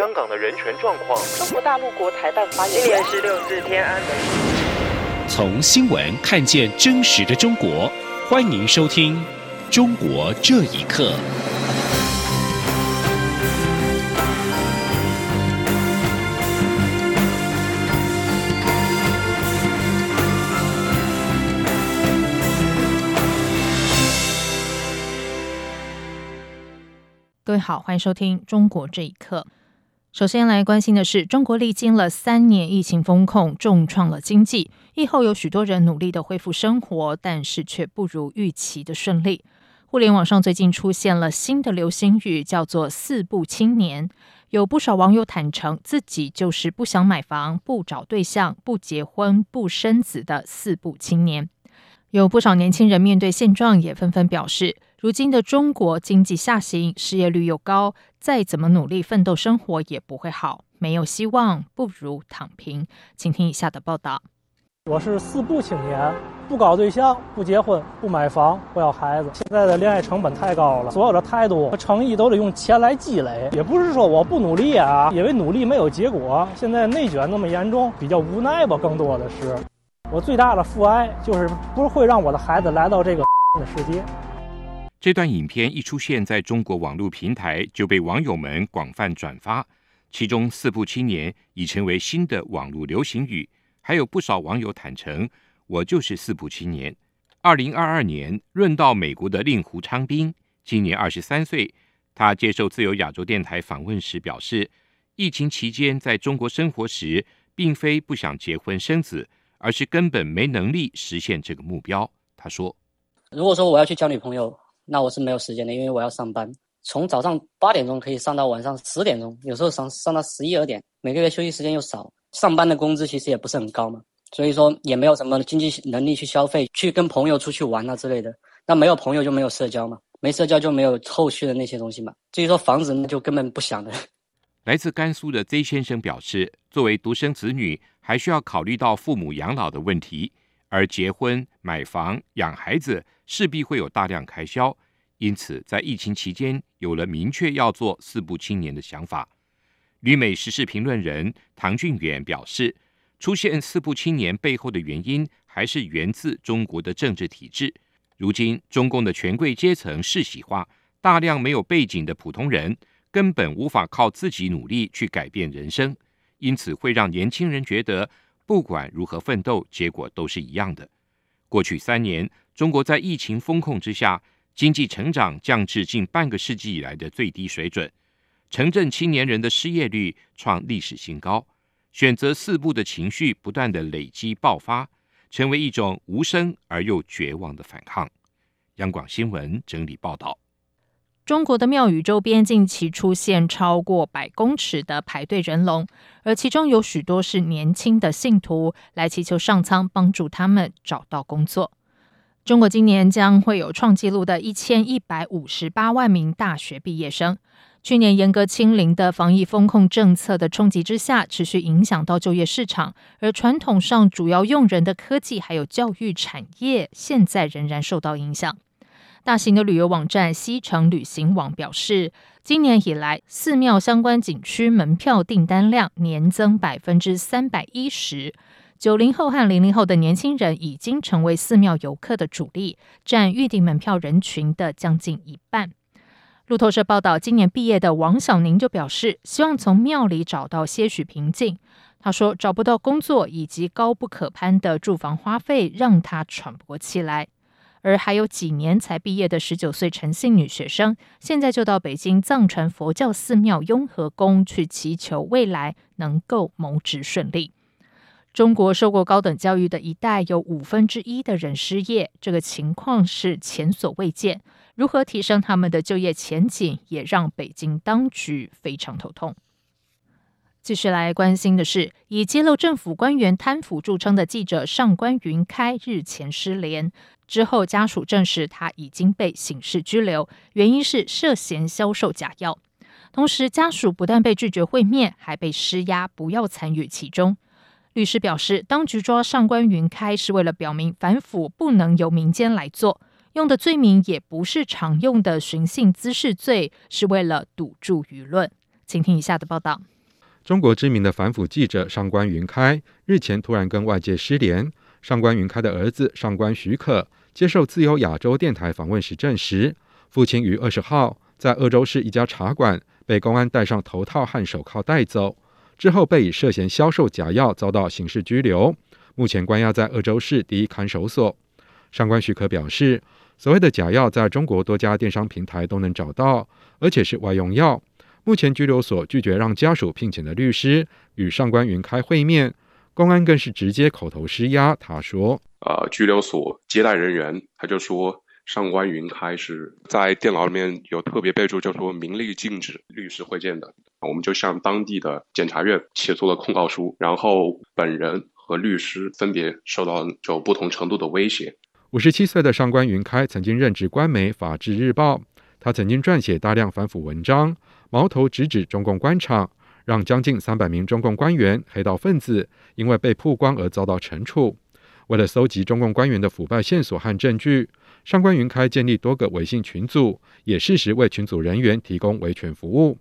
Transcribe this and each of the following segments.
香港的人权状况。中国大陆国台办发言今年十六次天安门。从新闻看见真实的中国，欢迎收听《中国这一刻》。各位好，欢迎收听《中国这一刻》。首先来关心的是，中国历经了三年疫情封控，重创了经济。疫后有许多人努力的恢复生活，但是却不如预期的顺利。互联网上最近出现了新的流行语，叫做“四不青年”。有不少网友坦诚，自己就是不想买房、不找对象、不结婚、不生子的“四不青年”。有不少年轻人面对现状，也纷纷表示。如今的中国经济下行，失业率又高，再怎么努力奋斗，生活也不会好，没有希望，不如躺平。请听以下的报道：我是四不青年，不搞对象，不结婚，不买房，不要孩子。现在的恋爱成本太高了，所有的态度和诚意都得用钱来积累。也不是说我不努力啊，因为努力没有结果。现在内卷那么严重，比较无奈吧。更多的是，我最大的父爱就是不会让我的孩子来到这个的世界。这段影片一出现在中国网络平台，就被网友们广泛转发。其中“四不青年”已成为新的网络流行语，还有不少网友坦诚：“我就是四不青年。”二零二二年，润到美国的令狐昌兵，今年二十三岁。他接受自由亚洲电台访问时表示，疫情期间在中国生活时，并非不想结婚生子，而是根本没能力实现这个目标。他说：“如果说我要去交女朋友。”那我是没有时间的，因为我要上班，从早上八点钟可以上到晚上十点钟，有时候上上到十一二点，每个月休息时间又少，上班的工资其实也不是很高嘛，所以说也没有什么经济能力去消费，去跟朋友出去玩啊之类的。那没有朋友就没有社交嘛，没社交就没有后续的那些东西嘛。至于说房子，那就根本不想的。来自甘肃的 Z 先生表示，作为独生子女，还需要考虑到父母养老的问题。而结婚、买房、养孩子势必会有大量开销，因此在疫情期间有了明确要做“四不青年”的想法。旅美时事评论人唐俊远表示，出现“四不青年”背后的原因，还是源自中国的政治体制。如今，中共的权贵阶层世袭化，大量没有背景的普通人根本无法靠自己努力去改变人生，因此会让年轻人觉得。不管如何奋斗，结果都是一样的。过去三年，中国在疫情封控之下，经济成长降至近半个世纪以来的最低水准，城镇青年人的失业率创历史新高，选择四步的情绪不断的累积爆发，成为一种无声而又绝望的反抗。央广新闻整理报道。中国的庙宇周边近期出现超过百公尺的排队人龙，而其中有许多是年轻的信徒来祈求上苍帮助他们找到工作。中国今年将会有创纪录的一千一百五十八万名大学毕业生。去年严格清零的防疫风控政策的冲击之下，持续影响到就业市场，而传统上主要用人的科技还有教育产业，现在仍然受到影响。大型的旅游网站西城旅行网表示，今年以来，寺庙相关景区门票订单量年增百分之三百一十。九零后和零零后的年轻人已经成为寺庙游客的主力，占预订门票人群的将近一半。路透社报道，今年毕业的王小宁就表示，希望从庙里找到些许平静。他说，找不到工作以及高不可攀的住房花费，让他喘不过气来。而还有几年才毕业的十九岁陈姓女学生，现在就到北京藏传佛教寺庙雍和宫去祈求未来能够谋职顺利。中国受过高等教育的一代有五分之一的人失业，这个情况是前所未见。如何提升他们的就业前景，也让北京当局非常头痛。继续来关心的是，以揭露政府官员贪腐著称的记者上官云开日前失联。之后，家属证实他已经被刑事拘留，原因是涉嫌销售假药。同时，家属不但被拒绝会面，还被施压不要参与其中。律师表示，当局抓上官云开是为了表明反腐不能由民间来做，用的罪名也不是常用的寻衅滋事罪，是为了堵住舆论。请听以下的报道：中国知名的反腐记者上官云开日前突然跟外界失联。上官云开的儿子上官许可接受自由亚洲电台访问时证实，父亲于二十号在鄂州市一家茶馆被公安戴上头套和手铐带走，之后被以涉嫌销售假药遭到刑事拘留，目前关押在鄂州市第一看守所。上官许可表示，所谓的假药在中国多家电商平台都能找到，而且是外用药。目前拘留所拒绝让家属聘请的律师与上官云开会面。公安更是直接口头施压。他说：“呃，拘留所接待人员他就说，上官云开是在电脑里面有特别备注，就说明令禁止律师会见的。我们就向当地的检察院写作了控告书，然后本人和律师分别受到就不同程度的威胁。”五十七岁的上官云开曾经任职官媒《法制日报》，他曾经撰写大量反腐文章，矛头直指中共官场。让将近三百名中共官员、黑道分子因为被曝光而遭到惩处。为了搜集中共官员的腐败线索和证据，上官云开建立多个微信群组，也适时为群组人员提供维权服务。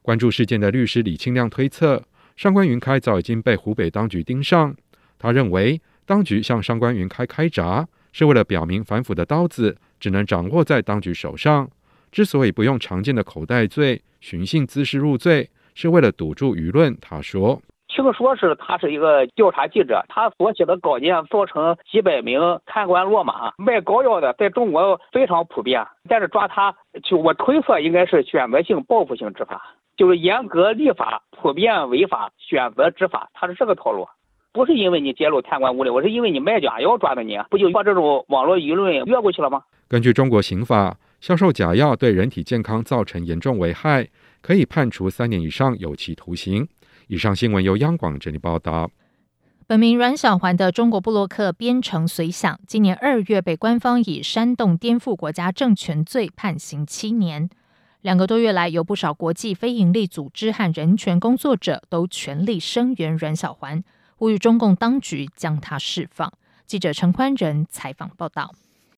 关注事件的律师李清亮推测，上官云开早已经被湖北当局盯上。他认为，当局向上官云开开闸，是为了表明反腐的刀子只能掌握在当局手上。之所以不用常见的口袋罪、寻衅滋事入罪。是为了堵住舆论，他说：“听说是他是一个调查记者，他所写的稿件造成几百名贪官落马，卖膏药的在中国非常普遍。但是抓他，就我推测应该是选择性报复性执法，就是严格立法，普遍违法，选择执法，他是这个套路。不是因为你揭露贪官污吏，我是因为你卖假药抓的你，不就把这种网络舆论越过去了吗？”根据中国刑法，销售假药对人体健康造成严重危害。可以判处三年以上有期徒刑。以上新闻由央广这里报道。本名阮小环的中国布洛克边城随想，今年二月被官方以煽动颠覆国家政权罪判刑七年。两个多月来，有不少国际非营利组织和人权工作者都全力声援阮小环，呼吁中共当局将他释放。记者陈宽仁采访报道。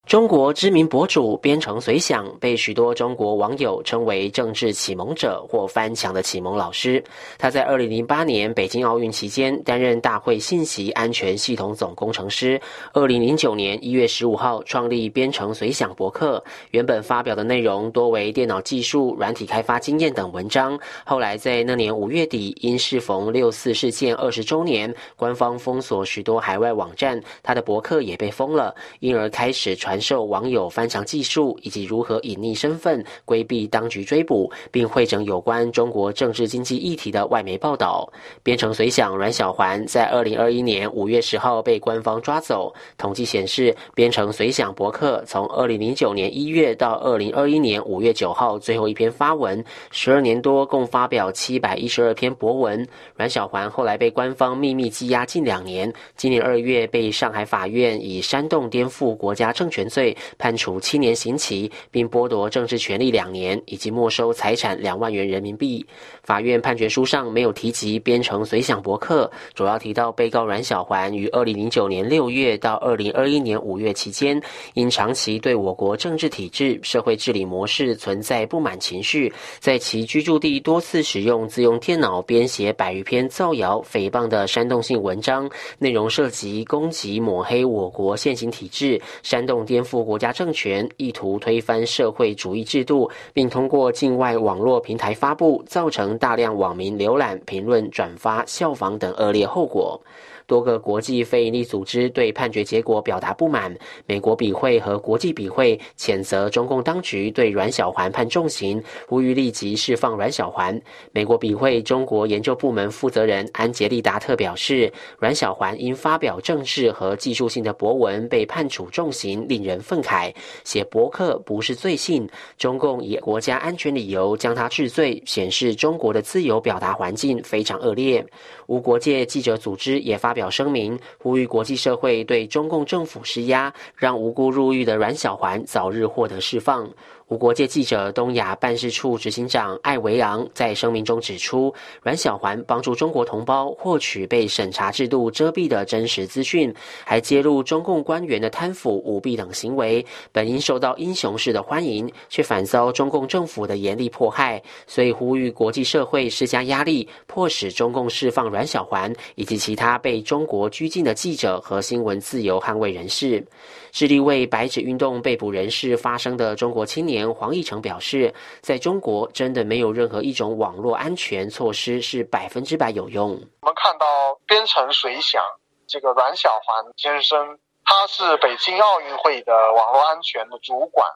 中国知名博主边城随想被许多中国网友称为政治启蒙者或翻墙的启蒙老师。他在二零零八年北京奥运期间担任大会信息安全系统总工程师。二零零九年一月十五号创立编程随想博客，原本发表的内容多为电脑技术、软体开发经验等文章。后来在那年五月底，因适逢六四事件二十周年，官方封锁许多海外网站，他的博客也被封了，因而开始传。传授网友翻墙技术，以及如何隐匿身份、规避当局追捕，并会整有关中国政治经济议题的外媒报道。编程随想阮小环在二零二一年五月十号被官方抓走。统计显示，编程随想博客从二零零九年一月到二零二一年五月九号最后一篇发文，十二年多共发表七百一十二篇博文。阮小环后来被官方秘密羁押近两年，今年二月被上海法院以煽动颠覆国家政权。罪判处七年刑期，并剥夺政治权利两年，以及没收财产两万元人民币。法院判决书上没有提及编程随想博客，主要提到被告阮小环于二零零九年六月到二零二一年五月期间，因长期对我国政治体制、社会治理模式存在不满情绪，在其居住地多次使用自用电脑编写百余篇造谣诽谤的煽动性文章，内容涉及攻击抹黑我国现行体制，煽动。颠覆国家政权，意图推翻社会主义制度，并通过境外网络平台发布，造成大量网民浏览、评论、转发、效仿等恶劣后果。多个国际非营利组织对判决结果表达不满，美国笔会和国际笔会谴责中共当局对阮小环判重刑，呼吁立即释放阮小环。美国笔会中国研究部门负责人安杰利达特表示，阮小环因发表政治和技术性的博文被判处重刑，令人愤慨。写博客不是罪行，中共以国家安全理由将他治罪，显示中国的自由表达环境非常恶劣。无国界记者组织也发。表声明，呼吁国际社会对中共政府施压，让无辜入狱的阮小环早日获得释放。国界记者东亚办事处执行长艾维昂在声明中指出，阮小环帮助中国同胞获取被审查制度遮蔽的真实资讯，还揭露中共官员的贪腐舞弊等行为，本应受到英雄式的欢迎，却反遭中共政府的严厉迫害，所以呼吁国际社会施加压力，迫使中共释放阮小环以及其他被中国拘禁的记者和新闻自由捍卫人士。致力为白纸运动被捕人士发声的中国青年黄义成表示，在中国真的没有任何一种网络安全措施是百分之百有用。我们看到边城水响这个阮小环先生，他是北京奥运会的网络安全的主管。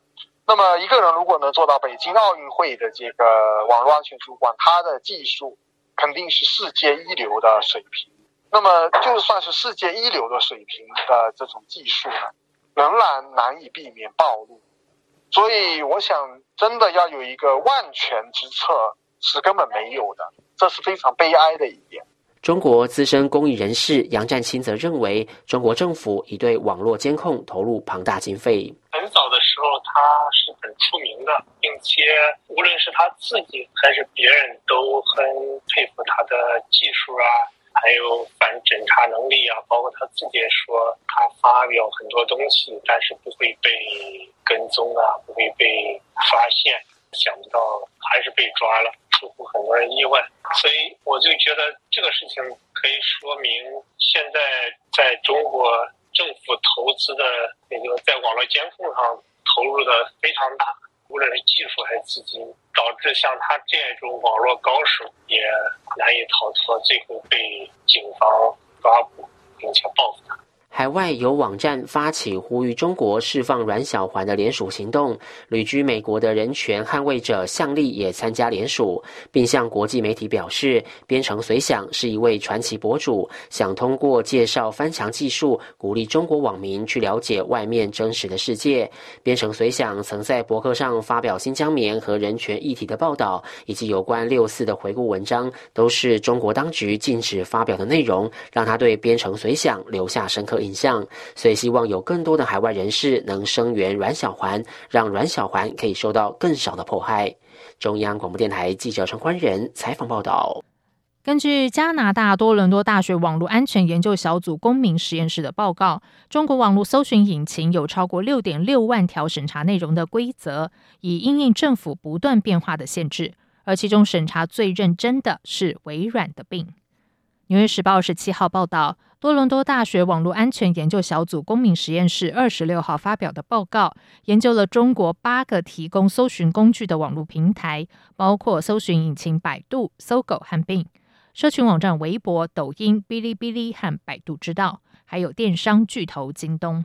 那么一个人如果能做到北京奥运会的这个网络安全主管，他的技术肯定是世界一流的水平。那么就算是世界一流的水平的这种技术呢？仍然难以避免暴露，所以我想，真的要有一个万全之策是根本没有的，这是非常悲哀的一点。中国资深公益人士杨占清则认为，中国政府已对网络监控投入庞大经费。很早的时候，他是很出名的，并且无论是他自己还是别人都很佩服他的技术啊。还有反侦查能力啊，包括他自己也说，他发表很多东西，但是不会被跟踪啊，不会被发现。想不到还是被抓了，出乎很多人意外。所以我就觉得这个事情可以说明，现在在中国政府投资的那个在网络监控上投入的非常大。无论是技术还是资金，导致像他这种网络高手也难以逃脱，最后被警方抓捕，并且报复他。海外有网站发起呼吁中国释放阮小环的联署行动，旅居美国的人权捍卫者向丽也参加联署，并向国际媒体表示，编程随想是一位传奇博主，想通过介绍翻墙技术，鼓励中国网民去了解外面真实的世界。编程随想曾在博客上发表新疆棉和人权议题的报道，以及有关六四的回顾文章，都是中国当局禁止发表的内容，让他对编程随想留下深刻影像，所以希望有更多的海外人士能声援阮小环，让阮小环可以受到更少的迫害。中央广播电台记者陈欢仁采访报道。根据加拿大多伦多大学网络安全研究小组公民实验室的报告，中国网络搜寻引擎有超过六点六万条审查内容的规则，以应应政府不断变化的限制，而其中审查最认真的是微软的病。纽约时报十七号报道。多伦多大学网络安全研究小组公民实验室二十六号发表的报告，研究了中国八个提供搜寻工具的网络平台，包括搜寻引擎百度、搜狗和 Bing，社群网站微博、抖音、哔哩哔哩和百度知道，还有电商巨头京东。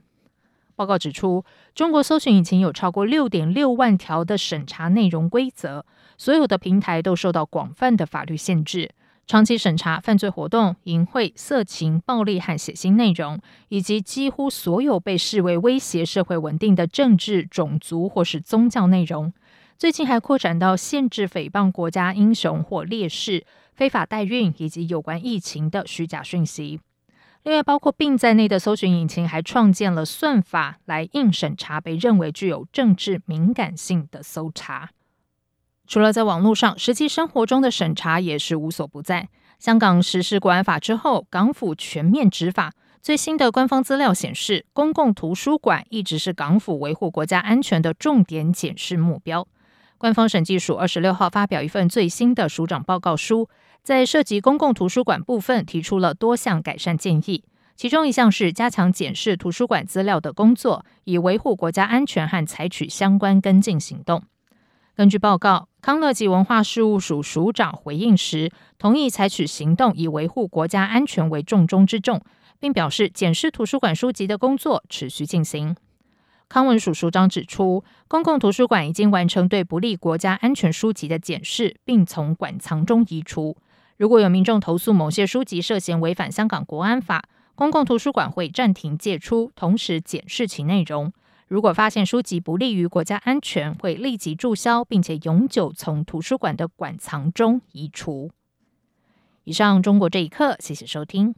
报告指出，中国搜寻引擎有超过六点六万条的审查内容规则，所有的平台都受到广泛的法律限制。长期审查犯罪活动、淫秽、色情、暴力和血腥内容，以及几乎所有被视为威胁社会稳定的政治、种族或是宗教内容。最近还扩展到限制诽谤国家英雄或烈士、非法代孕以及有关疫情的虚假讯息。另外，包括并在内的搜寻引擎还创建了算法来硬审查被认为具有政治敏感性的搜查。除了在网络上，实际生活中的审查也是无所不在。香港实施国安法之后，港府全面执法。最新的官方资料显示，公共图书馆一直是港府维护国家安全的重点检视目标。官方审计署二十六号发表一份最新的署长报告书，在涉及公共图书馆部分提出了多项改善建议，其中一项是加强检视图书馆资料的工作，以维护国家安全和采取相关跟进行动。根据报告，康乐及文化事务署署长回应时，同意采取行动以维护国家安全为重中之重，并表示检视图书馆书籍的工作持续进行。康文署署长指出，公共图书馆已经完成对不利国家安全书籍的检视，并从馆藏中移除。如果有民众投诉某些书籍涉嫌违反香港国安法，公共图书馆会暂停借出，同时检视其内容。如果发现书籍不利于国家安全，会立即注销，并且永久从图书馆的馆藏中移除。以上，中国这一刻，谢谢收听。